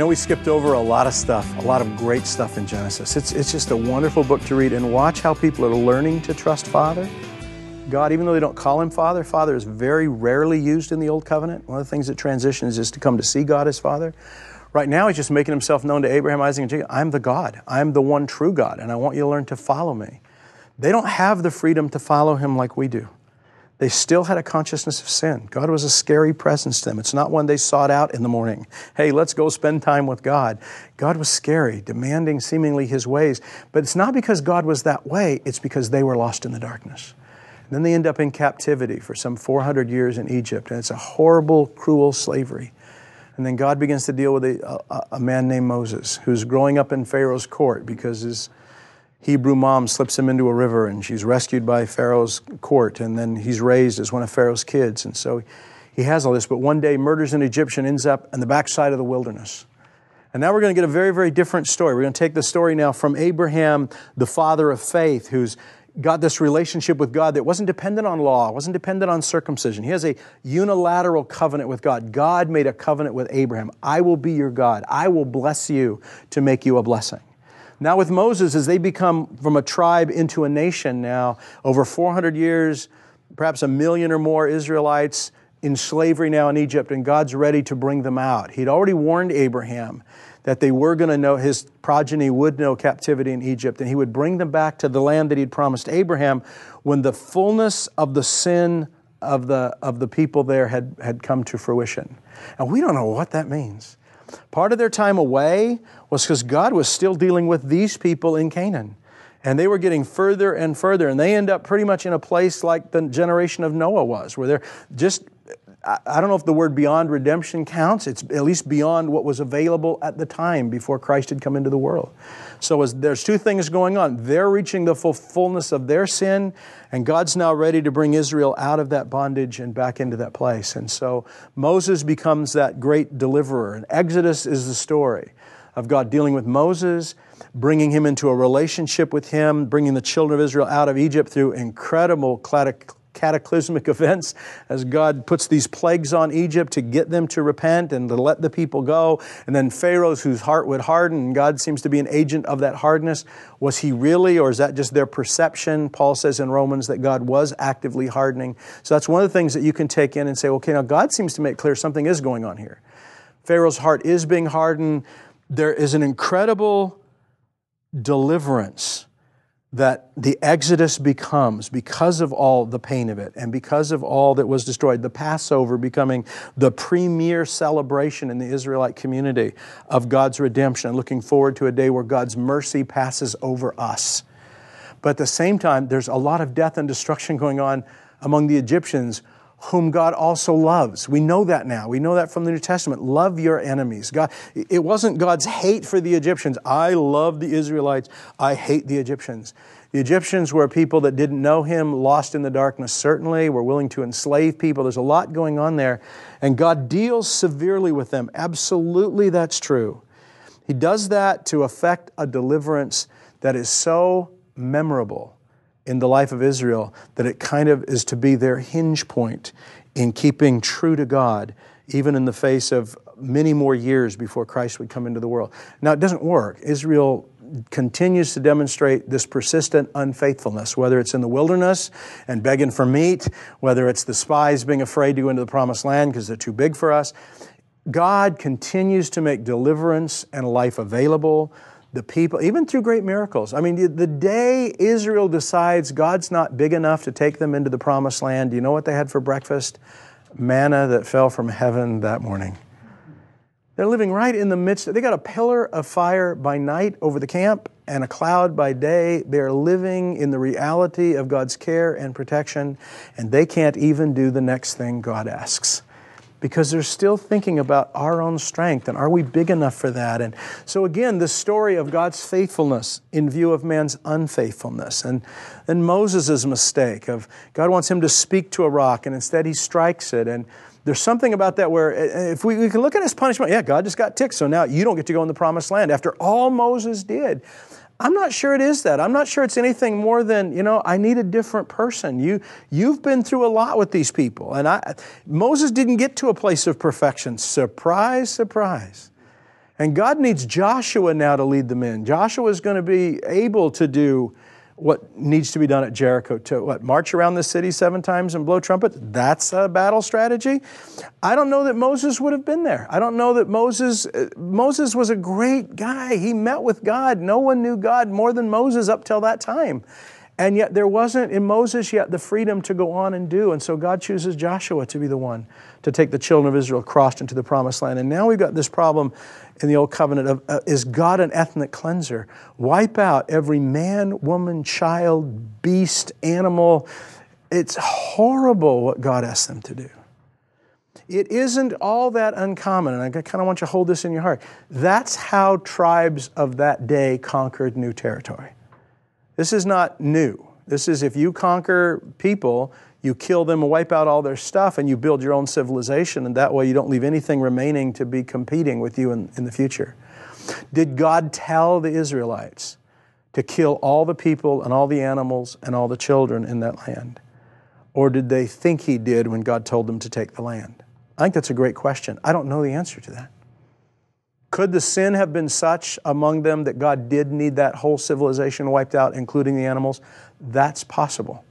know we skipped over a lot of stuff, a lot of great stuff in Genesis. It's, it's just a wonderful book to read and watch how people are learning to trust Father. God, even though they don't call him Father, Father is very rarely used in the Old Covenant. One of the things that transitions is to come to see God as Father. Right now, he's just making himself known to Abraham, Isaac, and Jacob. I'm the God. I'm the one true God, and I want you to learn to follow me. They don't have the freedom to follow him like we do. They still had a consciousness of sin. God was a scary presence to them. It's not one they sought out in the morning. Hey, let's go spend time with God. God was scary, demanding seemingly his ways. But it's not because God was that way, it's because they were lost in the darkness. And then they end up in captivity for some 400 years in Egypt, and it's a horrible, cruel slavery. And then God begins to deal with a, a, a man named Moses, who's growing up in Pharaoh's court because his Hebrew mom slips him into a river and she's rescued by Pharaoh's court, and then he's raised as one of Pharaoh's kids. And so he has all this, but one day murders an Egyptian, ends up on the backside of the wilderness. And now we're going to get a very, very different story. We're going to take the story now from Abraham, the father of faith, who's got this relationship with God that wasn't dependent on law, wasn't dependent on circumcision. He has a unilateral covenant with God. God made a covenant with Abraham. I will be your God. I will bless you to make you a blessing. Now, with Moses, as they become from a tribe into a nation now, over 400 years, perhaps a million or more Israelites in slavery now in Egypt, and God's ready to bring them out. He'd already warned Abraham that they were going to know, his progeny would know captivity in Egypt, and he would bring them back to the land that he'd promised Abraham when the fullness of the sin of the, of the people there had, had come to fruition. And we don't know what that means. Part of their time away was because God was still dealing with these people in Canaan. And they were getting further and further, and they end up pretty much in a place like the generation of Noah was, where they're just I don't know if the word beyond redemption counts. It's at least beyond what was available at the time before Christ had come into the world. So as there's two things going on. They're reaching the full fullness of their sin, and God's now ready to bring Israel out of that bondage and back into that place. And so Moses becomes that great deliverer. And Exodus is the story of God dealing with Moses, bringing him into a relationship with him, bringing the children of Israel out of Egypt through incredible cataclysmic events as God puts these plagues on Egypt to get them to repent and to let the people go. And then Pharaoh's whose heart would harden, God seems to be an agent of that hardness. Was he really, or is that just their perception? Paul says in Romans that God was actively hardening. So that's one of the things that you can take in and say, okay, now God seems to make clear something is going on here. Pharaoh's heart is being hardened. There is an incredible deliverance that the Exodus becomes, because of all the pain of it and because of all that was destroyed, the Passover becoming the premier celebration in the Israelite community of God's redemption, looking forward to a day where God's mercy passes over us. But at the same time, there's a lot of death and destruction going on among the Egyptians whom God also loves. We know that now. We know that from the New Testament. Love your enemies. God, it wasn't God's hate for the Egyptians. I love the Israelites. I hate the Egyptians. The Egyptians were people that didn't know him, lost in the darkness, certainly, were willing to enslave people. There's a lot going on there. And God deals severely with them. Absolutely, that's true. He does that to effect a deliverance that is so memorable in the life of Israel that it kind of is to be their hinge point in keeping true to God, even in the face of many more years before Christ would come into the world. Now, it doesn't work. Israel continues to demonstrate this persistent unfaithfulness, whether it's in the wilderness and begging for meat, whether it's the spies being afraid to go into the promised land because they're too big for us. God continues to make deliverance and life available the people, even through great miracles. I mean, the day Israel decides God's not big enough to take them into the promised land, you know what they had for breakfast? Manna that fell from heaven that morning. They're living right in the midst. They got a pillar of fire by night over the camp and a cloud by day. They're living in the reality of God's care and protection, and they can't even do the next thing God asks because they're still thinking about our own strength and are we big enough for that? And so, again, the story of God's faithfulness in view of man's unfaithfulness. And then Moses' mistake of God wants him to speak to a rock and instead he strikes it. And there's something about that where eh, eh, if we, we can look at his punishment, yeah, God just got ticked, so now you don't get to go in the promised land after all Moses did. I'm not sure it is that. I'm not sure it's anything more than, you know, I need a different person. You, you've been through a lot with these people. And I, Moses didn't get to a place of perfection. Surprise, surprise. And God needs Joshua now to lead them in. Joshua is going to be able to do what needs to be done at Jericho to what march around the city seven times and blow trumpets. That's a battle strategy. I don't know that Moses would have been there. I don't know that Moses uh, Moses was a great guy. He met with God. No one knew God more than Moses up till that time. And yet there wasn't in Moses yet the freedom to go on and do. And so God chooses Joshua to be the one to take the children of Israel across into the promised land. And now we've got this problem in the Old Covenant of uh, is God an ethnic cleanser? Wipe out every man, woman, child, beast, animal. It's horrible what God asks them to do. It isn't all that uncommon, and I kind of want you to hold this in your heart. That's how tribes of that day conquered new territory. This is not new. This is if you conquer people, you kill them and wipe out all their stuff, and you build your own civilization, and that way you don't leave anything remaining to be competing with you in, in the future. Did God tell the Israelites to kill all the people and all the animals and all the children in that land? Or did they think He did when God told them to take the land? I think that's a great question. I don't know the answer to that. Could the sin have been such among them that God did need that whole civilization wiped out, including the animals? That's possible.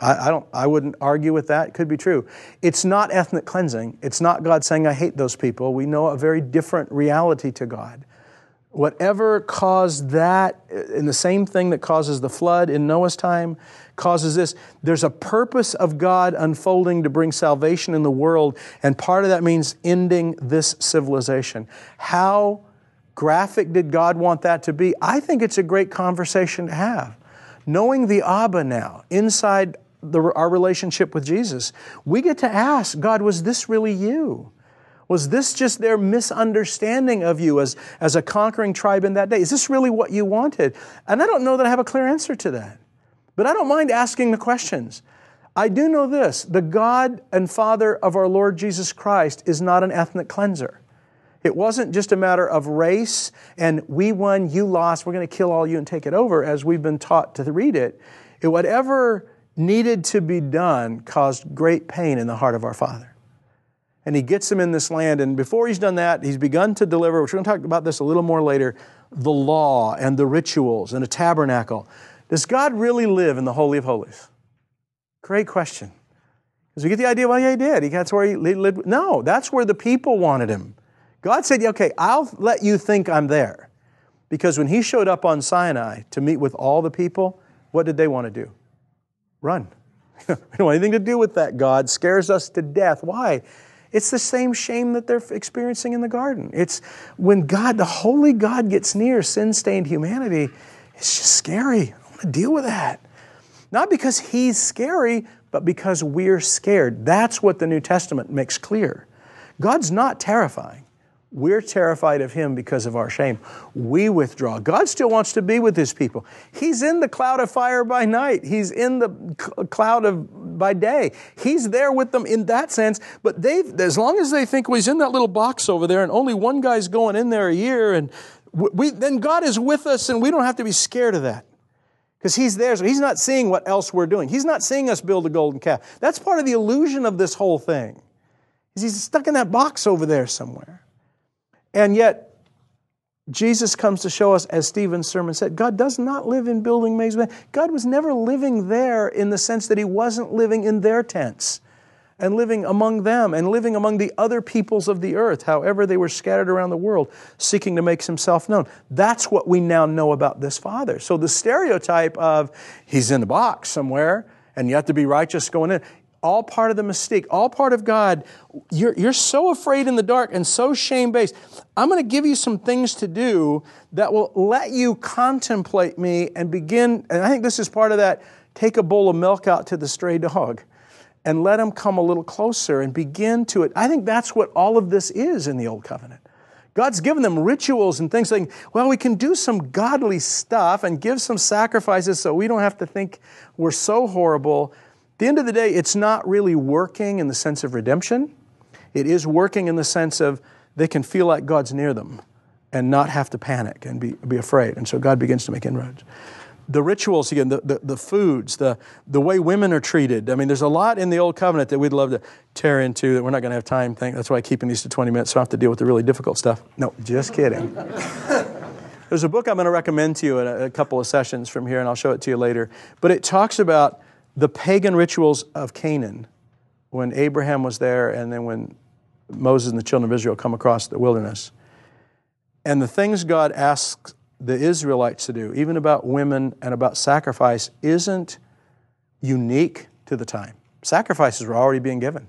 I, I, don't, I wouldn't argue with that. It could be true. It's not ethnic cleansing. It's not God saying, I hate those people. We know a very different reality to God. Whatever caused that, in the same thing that causes the flood in Noah's time, causes this. There's a purpose of God unfolding to bring salvation in the world, and part of that means ending this civilization. How graphic did God want that to be? I think it's a great conversation to have. Knowing the Abba now, inside the, our relationship with Jesus, we get to ask God, was this really you? Was this just their misunderstanding of you as, as a conquering tribe in that day? Is this really what you wanted? And I don't know that I have a clear answer to that. But I don't mind asking the questions. I do know this the God and Father of our Lord Jesus Christ is not an ethnic cleanser. It wasn't just a matter of race and we won, you lost, we're going to kill all you and take it over, as we've been taught to read it. it whatever needed to be done caused great pain in the heart of our Father. And He gets him in this land, and before He's done that, He's begun to deliver, which we're going to talk about this a little more later, the law and the rituals and a tabernacle. Does God really live in the Holy of Holies? Great question. Because we get the idea, well, yeah, he did. He, that's where he lived. No, that's where the people wanted him. God said, okay, I'll let you think I'm there. Because when he showed up on Sinai to meet with all the people, what did they want to do? Run. we don't want anything to do with that. God scares us to death. Why? It's the same shame that they're experiencing in the garden. It's when God, the holy God, gets near sin stained humanity, it's just scary I don't want to deal with that. Not because he's scary, but because we're scared. That's what the New Testament makes clear. God's not terrifying. We're terrified of him because of our shame. We withdraw. God still wants to be with his people. He's in the cloud of fire by night. He's in the cloud of by day. He's there with them in that sense, but they as long as they think well, he's in that little box over there and only one guy's going in there a year and we, then God is with us and we don't have to be scared of that because he's there. So he's not seeing what else we're doing. He's not seeing us build a golden calf. That's part of the illusion of this whole thing. Is He's stuck in that box over there somewhere. And yet, Jesus comes to show us, as Stephen's sermon said, God does not live in building mazes. God was never living there in the sense that he wasn't living in their tents and living among them and living among the other peoples of the earth, however they were scattered around the world, seeking to make himself known. That's what we now know about this Father. So the stereotype of he's in the box somewhere and you have to be righteous going in, all part of the mystique, all part of God. You're, you're so afraid in the dark and so shame based. I'm going to give you some things to do that will let you contemplate me and begin. And I think this is part of that take a bowl of milk out to the stray dog and let him come a little closer and begin to it. I think that's what all of this is in the Old Covenant. God's given them rituals and things like, well, we can do some godly stuff and give some sacrifices so we don't have to think we're so horrible. At the end of the day, it's not really working in the sense of redemption. It is working in the sense of they can feel like God's near them and not have to panic and be, be afraid. And so God begins to make inroads. the rituals again, the, the, the, foods, the, the way women are treated. I mean, there's a lot in the Old Covenant that we'd love to tear into that we're not going to have time. Think that's why I'm keeping these to 20 minutes, so I have to deal with the really difficult stuff. No, just kidding. there's a book I'm going to recommend to you in a, a couple of sessions from here, and I'll show it to you later. But it talks about the pagan rituals of Canaan when Abraham was there and then when Moses and the children of Israel come across the wilderness. And the things God asks the Israelites to do, even about women and about sacrifice, isn't unique to the time. Sacrifices were already being given.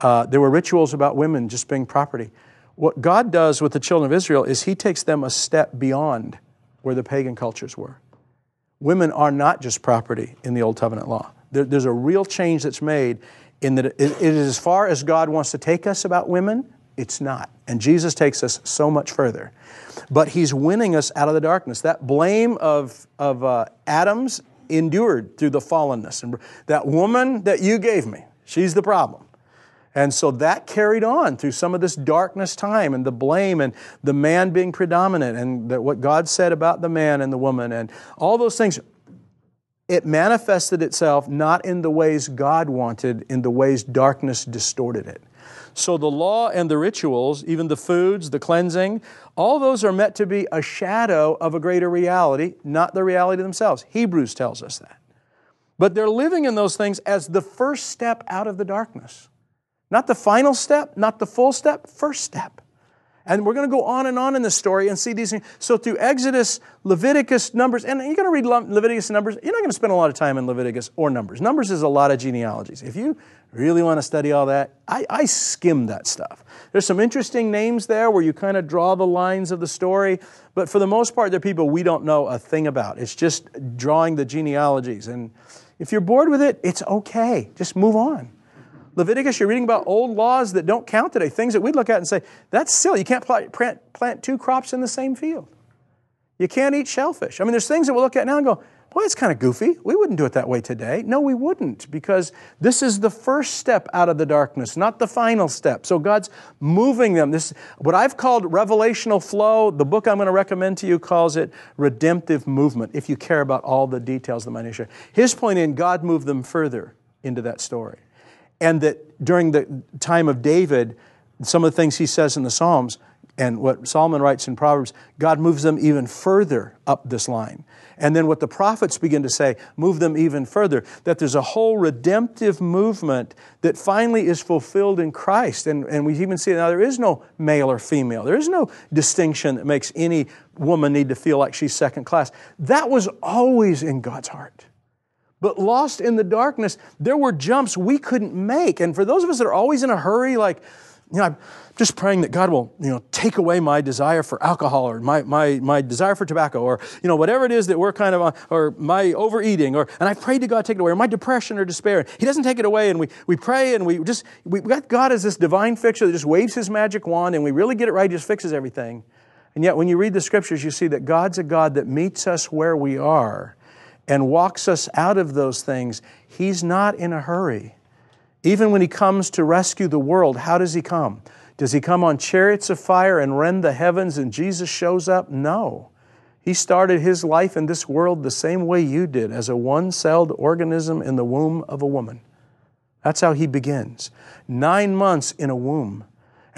Uh, there were rituals about women just being property. What God does with the children of Israel is He takes them a step beyond where the pagan cultures were. Women are not just property in the Old Covenant law. There, there's a real change that's made in that it, it is as far as God wants to take us about women, it's not. And Jesus takes us so much further. But he's winning us out of the darkness. That blame of, of uh, Adam's endured through the fallenness. And that woman that you gave me, she's the problem. And so that carried on through some of this darkness time and the blame and the man being predominant and that what God said about the man and the woman and all those things. It manifested itself not in the ways God wanted, in the ways darkness distorted it. So the law and the rituals, even the foods, the cleansing, all those are meant to be a shadow of a greater reality, not the reality themselves. Hebrews tells us that. But they're living in those things as the first step out of the darkness. Not the final step, not the full step, first step. And we're going to go on and on in the story and see these things. So through Exodus, Leviticus, Numbers, and you're going to read Leviticus and Numbers. You're not going to spend a lot of time in Leviticus or Numbers. Numbers is a lot of genealogies. If you really want to study all that, I, I skim that stuff. There's some interesting names there where you kind of draw the lines of the story, but for the most part, they're people we don't know a thing about. It's just drawing the genealogies. And if you're bored with it, it's okay. Just move on. Leviticus, you're reading about old laws that don't count today, things that we'd look at and say, that's silly. You can't plant, two crops in the same field. You can't eat shellfish. I mean, there's things that we'll look at now and go, boy, that's kind of goofy. We wouldn't do it that way today. No, we wouldn't, because this is the first step out of the darkness, not the final step. So God's moving them. This what I've called revelational flow. The book I'm going to recommend to you calls it redemptive movement. If you care about all the details, the minutia. His point in God moved them further into that story and that during the time of David, some of the things he says in the Psalms and what Solomon writes in Proverbs, God moves them even further up this line. And then what the prophets begin to say, move them even further. That there's a whole redemptive movement that finally is fulfilled in Christ. And, and we even see now there is no male or female, there is no distinction that makes any woman need to feel like she's second class. That was always in God's heart. But lost in the darkness, there were jumps we couldn't make. And for those of us that are always in a hurry, like, you know, I'm just praying that God will, you know, take away my desire for alcohol or my, my, my desire for tobacco or, you know, whatever it is that we're kind of on, or my overeating or, and I prayed to God take it away or my depression or despair. He doesn't take it away and we, we pray and we just, we got God as this divine fixer that just waves his magic wand and we really get it right, just fixes everything. And yet when you read the scriptures, you see that God's a God that meets us where we are and walks us out of those things, He's not in a hurry. Even when He comes to rescue the world, how does He come? Does He come on chariots of fire and rend the heavens and Jesus shows up? No. He started His life in this world the same way you did, as a one celled organism in the womb of a woman. That's how He begins. Nine months in a womb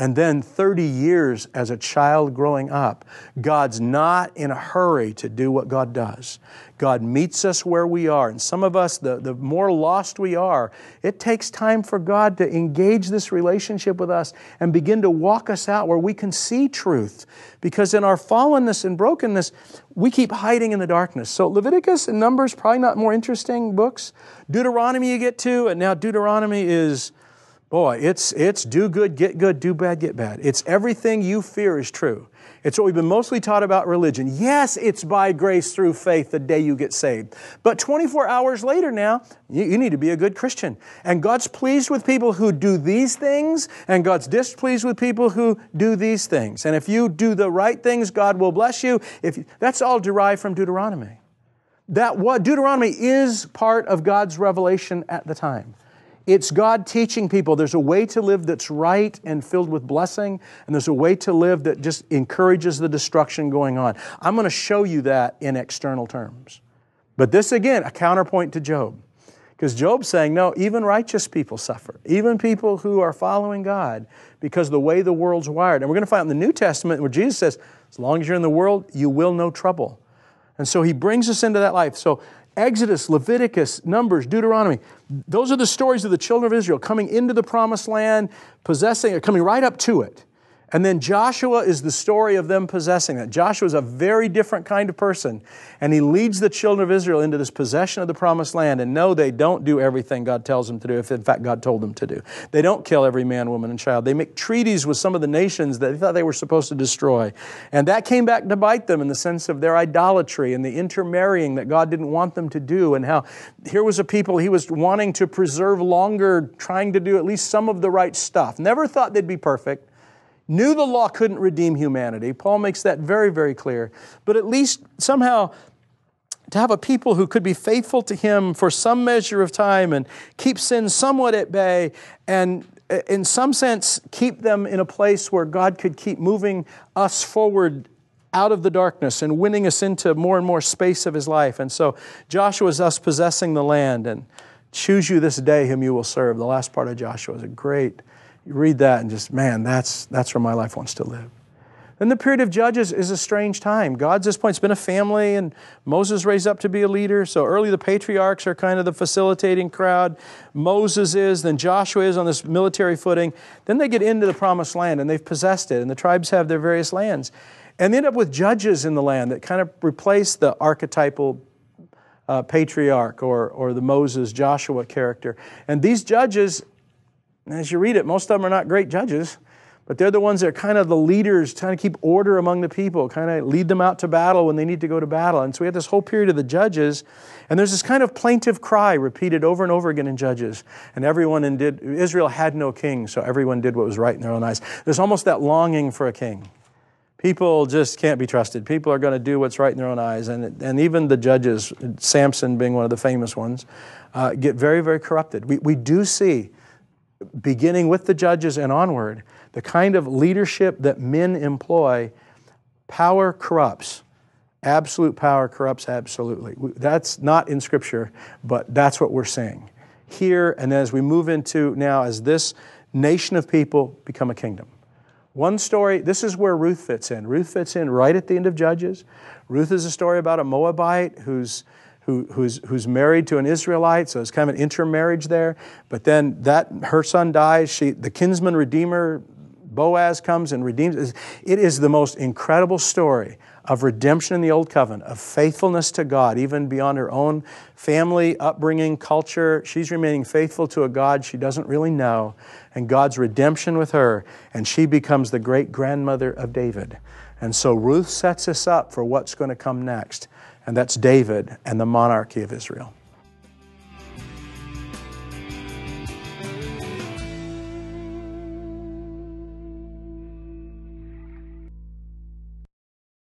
and then 30 years as a child growing up. God's not in a hurry to do what God does. God meets us where we are. And some of us, the, the more lost we are, it takes time for God to engage this relationship with us and begin to walk us out where we can see truth. Because in our fallenness and brokenness, we keep hiding in the darkness. So Leviticus and Numbers, probably not more interesting books. Deuteronomy you get to, and now Deuteronomy is Boy, it's, it's do good, get good, do bad, get bad. It's everything you fear is true. It's what we've been mostly taught about religion. Yes, it's by grace through faith the day you get saved. But 24 hours later now, you, you, need to be a good Christian. And God's pleased with people who do these things, and God's displeased with people who do these things. And if you do the right things, God will bless you. If you, That's all derived from Deuteronomy. That what Deuteronomy is part of God's revelation at the time. It's God teaching people there's a way to live that's right and filled with blessing, and there's a way to live that just encourages the destruction going on. I'm going to show you that in external terms. But this again, a counterpoint to Job. Because Job's saying, no, even righteous people suffer, even people who are following God, because the way the world's wired. And we're going to find in the New Testament where Jesus says, as long as you're in the world, you will know trouble. And so he brings us into that life. So Exodus, Leviticus, Numbers, Deuteronomy, those are the stories of the children of Israel coming into the promised land, possessing it, coming right up to it. And then Joshua is the story of them possessing that. Joshua is a very different kind of person, and he leads the children of Israel into this possession of the promised land. And no, they don't do everything God tells them to do, if in fact God told them to do. They don't kill every man, woman, and child. They make treaties with some of the nations that they thought they were supposed to destroy. And that came back to bite them in the sense of their idolatry and the intermarrying that God didn't want them to do, and how here was a people he was wanting to preserve longer, trying to do at least some of the right stuff. Never thought they'd be perfect knew the law couldn't redeem humanity. Paul makes that very, very clear. But at least somehow to have a people who could be faithful to him for some measure of time and keep sin somewhat at bay and uh, in some sense keep them in a place where God could keep moving us forward out of the darkness and winning us into more and more space of his life. And so Joshua is us possessing the land and choose you this day whom you will serve. The last part of Joshua is a great you read that and just, man, that's, that's where my life wants to live. Then the period of Judges is a strange time. God's this point, it's been a family, and Moses raised up to be a leader. So early the patriarchs are kind of the facilitating crowd. Moses is, then Joshua is on this military footing. Then they get into the promised land and they've possessed it, and the tribes have their various lands. And they end up with judges in the land that kind of replace the archetypal uh, patriarch or, or the Moses Joshua character. And these judges and as you read it, most of them are not great judges, but they're the ones that are kind of the leaders, trying to keep order among the people, kind of lead them out to battle when they need to go to battle. And so we have this whole period of the judges, and there's this kind of plaintive cry repeated over and over again in Judges. And everyone in did, Israel had no king, so everyone did what was right in their own eyes. There's almost that longing for a king. People just can't be trusted. People are going to do what's right in their own eyes. And, and even the judges, Samson being one of the famous ones, uh, get very, very corrupted. We, we do see beginning with the judges and onward, the kind of leadership that men employ, power corrupts. Absolute power corrupts absolutely. That's not in Scripture, but that's what we're seeing here. And as we move into now, as this nation of people become a kingdom. One story, this is where Ruth fits in. Ruth fits in right at the end of Judges. Ruth is a story about a Moabite who's who, who's, who's married to an Israelite, so it's kind of an intermarriage there. But then that her son dies. She, the kinsman redeemer, Boaz, comes and redeems. It is the most incredible story of redemption in the Old Covenant, of faithfulness to God, even beyond her own family, upbringing, culture. She's remaining faithful to a God she doesn't really know, and God's redemption with her, and she becomes the great grandmother of David. And so Ruth sets us up for what's going to come next and that's David and the monarchy of Israel.